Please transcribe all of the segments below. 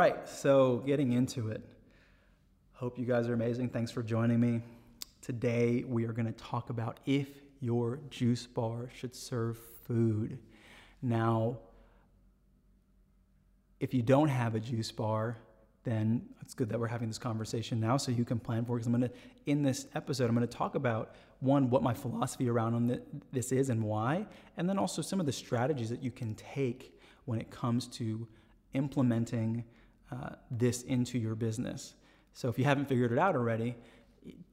Right, so getting into it. Hope you guys are amazing. Thanks for joining me. Today, we are going to talk about if your juice bar should serve food. Now, if you don't have a juice bar, then it's good that we're having this conversation now so you can plan for it. Because I'm going to, in this episode, I'm going to talk about one, what my philosophy around on this is and why, and then also some of the strategies that you can take when it comes to implementing uh, this into your business. So if you haven't figured it out already,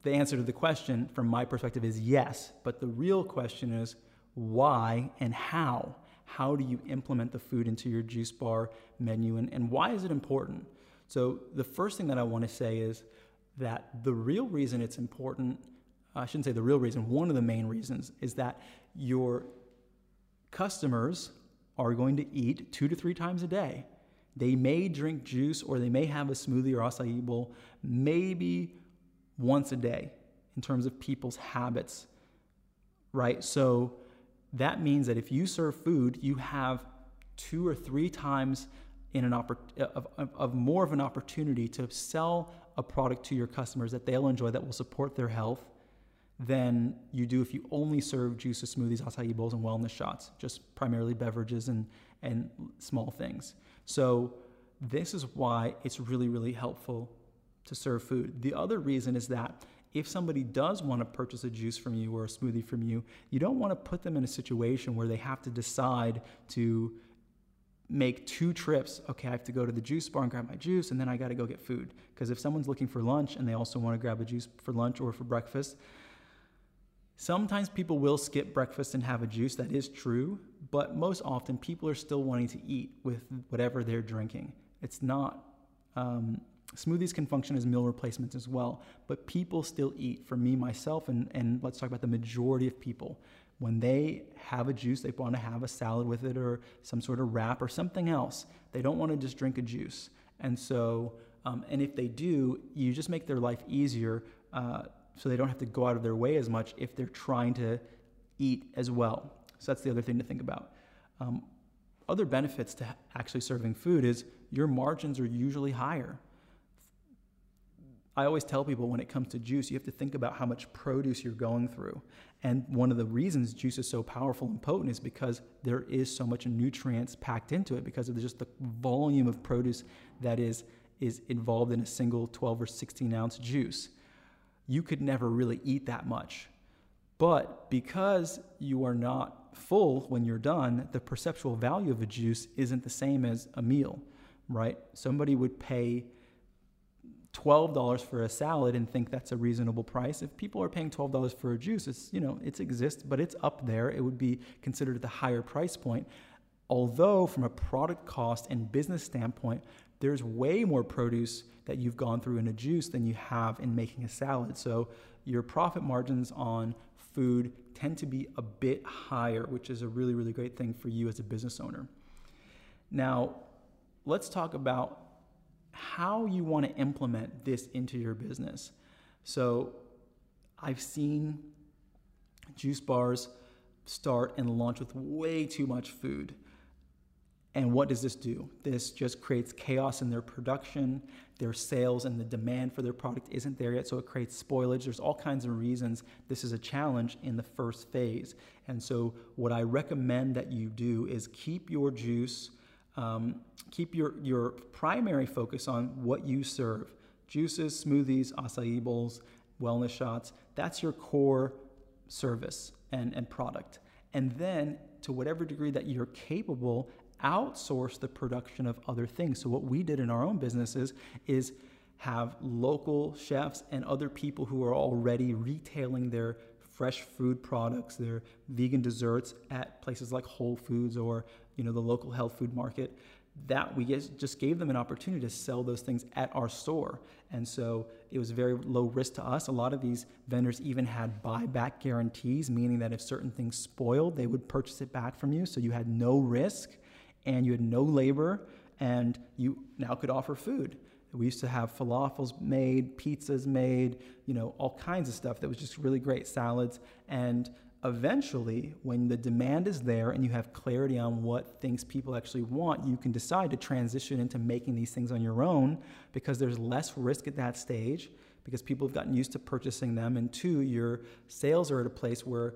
the answer to the question from my perspective is yes. But the real question is why and how? How do you implement the food into your juice bar menu and, and why is it important? So, the first thing that I want to say is that the real reason it's important, I shouldn't say the real reason, one of the main reasons is that your customers are going to eat two to three times a day. They may drink juice or they may have a smoothie or acai bowl maybe once a day in terms of people's habits, right? So that means that if you serve food, you have two or three times in an oppor- of, of, of more of an opportunity to sell a product to your customers that they'll enjoy that will support their health than you do if you only serve juices, smoothies, acai bowls, and wellness shots, just primarily beverages and, and small things. So, this is why it's really, really helpful to serve food. The other reason is that if somebody does want to purchase a juice from you or a smoothie from you, you don't want to put them in a situation where they have to decide to make two trips. Okay, I have to go to the juice bar and grab my juice, and then I got to go get food. Because if someone's looking for lunch and they also want to grab a juice for lunch or for breakfast, sometimes people will skip breakfast and have a juice. That is true, but most often people are still wanting to eat with whatever they're drinking. It's not. Um, smoothies can function as meal replacements as well, but people still eat. For me, myself, and, and let's talk about the majority of people when they have a juice, they want to have a salad with it or some sort of wrap or something else. They don't want to just drink a juice. And so, um, and if they do, you just make their life easier uh, so they don't have to go out of their way as much if they're trying to eat as well. So that's the other thing to think about. Um, other benefits to actually serving food is your margins are usually higher. I always tell people when it comes to juice, you have to think about how much produce you're going through. And one of the reasons juice is so powerful and potent is because there is so much nutrients packed into it because of just the volume of produce that is, is involved in a single 12 or 16 ounce juice. You could never really eat that much. But because you are not full when you're done, the perceptual value of a juice isn't the same as a meal, right? Somebody would pay $12 for a salad and think that's a reasonable price. If people are paying $12 for a juice, it's, you know, it exists, but it's up there. It would be considered at the higher price point. Although from a product cost and business standpoint, there's way more produce that you've gone through in a juice than you have in making a salad. So your profit margins on food tend to be a bit higher, which is a really, really great thing for you as a business owner. Now, let's talk about how you want to implement this into your business. So I've seen juice bars start and launch with way too much food. And what does this do? This just creates chaos in their production, their sales, and the demand for their product isn't there yet. So it creates spoilage. There's all kinds of reasons this is a challenge in the first phase. And so, what I recommend that you do is keep your juice um, keep your, your primary focus on what you serve juices, smoothies, acai bowls, wellness shots. That's your core service and, and product. And then, to whatever degree that you're capable, outsource the production of other things. So, what we did in our own businesses is have local chefs and other people who are already retailing their fresh food products, their vegan desserts at places like Whole Foods or you know the local health food market. That we just gave them an opportunity to sell those things at our store, and so it was very low risk to us. A lot of these vendors even had buyback guarantees, meaning that if certain things spoiled, they would purchase it back from you, so you had no risk and you had no labor, and you now could offer food. We used to have falafels made, pizzas made, you know, all kinds of stuff that was just really great, salads. And eventually, when the demand is there and you have clarity on what things people actually want, you can decide to transition into making these things on your own because there's less risk at that stage because people have gotten used to purchasing them. And two, your sales are at a place where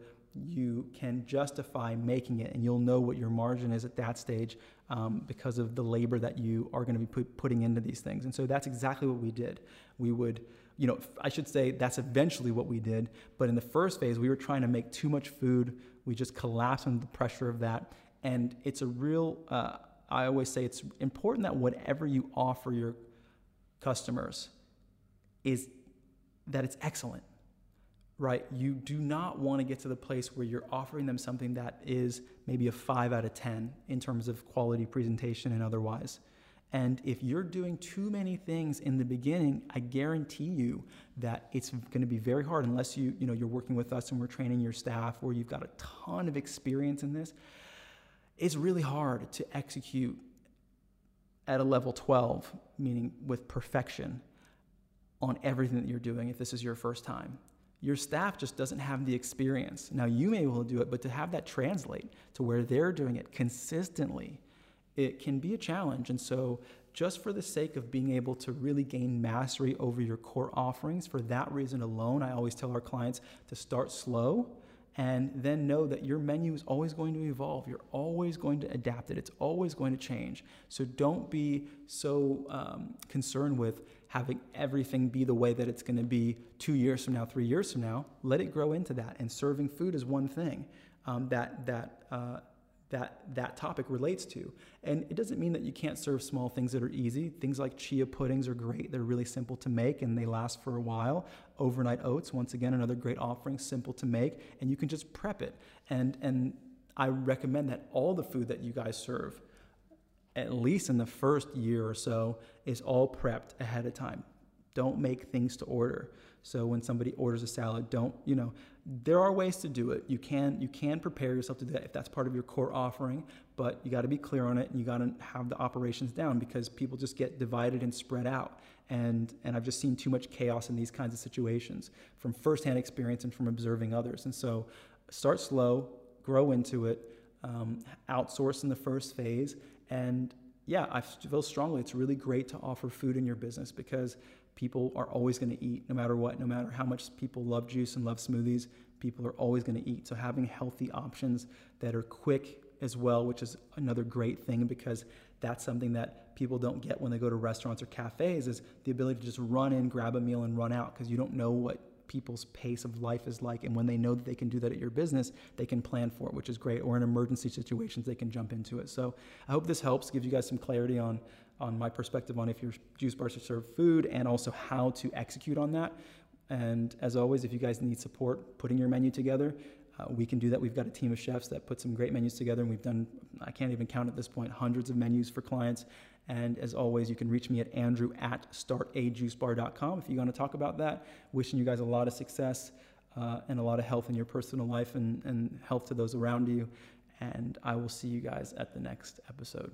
you can justify making it and you'll know what your margin is at that stage um, because of the labor that you are going to be put, putting into these things. And so that's exactly what we did. We would you know i should say that's eventually what we did but in the first phase we were trying to make too much food. We just collapsed under the pressure of that. And it's a real uh, i always say it's important that whatever you offer your customers is that it's excellent right? You do not want to get to the place where you're offering them something that is maybe a five out of 10 in terms of quality presentation and otherwise. And if you're doing too many things in the beginning, I guarantee you that it's going to be very hard unless you, you know, you're working with us and we're training your staff or you've got a ton of experience in this. It's really hard to execute at a level 12, meaning with perfection on everything that you're doing if this is your first time your staff just doesn't have the experience. Now, you may be able to do it, but to have that translate to where they're doing it consistently, it can be a challenge. And so, just for the sake of being able to really gain mastery over your core offerings, for that reason alone, I always tell our clients to start slow and then know that your menu is always going to evolve. You're always going to adapt it, it's always going to change. So, don't be so um, concerned with having everything be the way that it's going to be two years from now, three years from now. Let it grow into that. And serving food is one thing um, that that uh, that that topic relates to. And it doesn't mean that you can't serve small things that are easy. Things like chia puddings are great. They're really simple to make and they last for a while. Overnight oats, once again, another great offering, simple to make, and you can just prep it. And and I recommend that all the food that you guys serve at least in the first year or so, is all prepped ahead of time. Don't make things to order. So when somebody orders a salad, don't, you know, there are ways to do it. You can you can prepare yourself to do that if that's part of your core offering, but you got to be clear on it and you got to have the operations down because people just get divided and spread out. And and I've just seen too much chaos in these kinds of situations from firsthand experience and from observing others. And so start slow, grow into it, um, outsource in the first phase, and yeah, I feel strongly it's really great to offer food in your business because people are always going to eat no matter what, no matter how much people love juice and love smoothies, people are always going to eat. So having healthy options that are quick as well, which is another great thing because that's something that people don't get when they go to restaurants or cafes is the ability to just run in, grab a meal and run out because you don't know what people's pace of life is like. And when they know that they can do that at your business, they can plan for it, which is great. Or in emergency situations, they can jump into it. So I hope this helps, gives you guys some clarity on on my perspective on if your juice bars should serve food and also how to execute on that. And as always, if you guys need support putting your menu together, uh, we can do that. We've got a team of chefs that put some great menus together, and we've done, I can't even count at this point, hundreds of menus for clients. And as always, you can reach me at andrew at startajuicebar.com if you want to talk about that. Wishing you guys a lot of success uh, and a lot of health in your personal life and, and health to those around you. And I will see you guys at the next episode.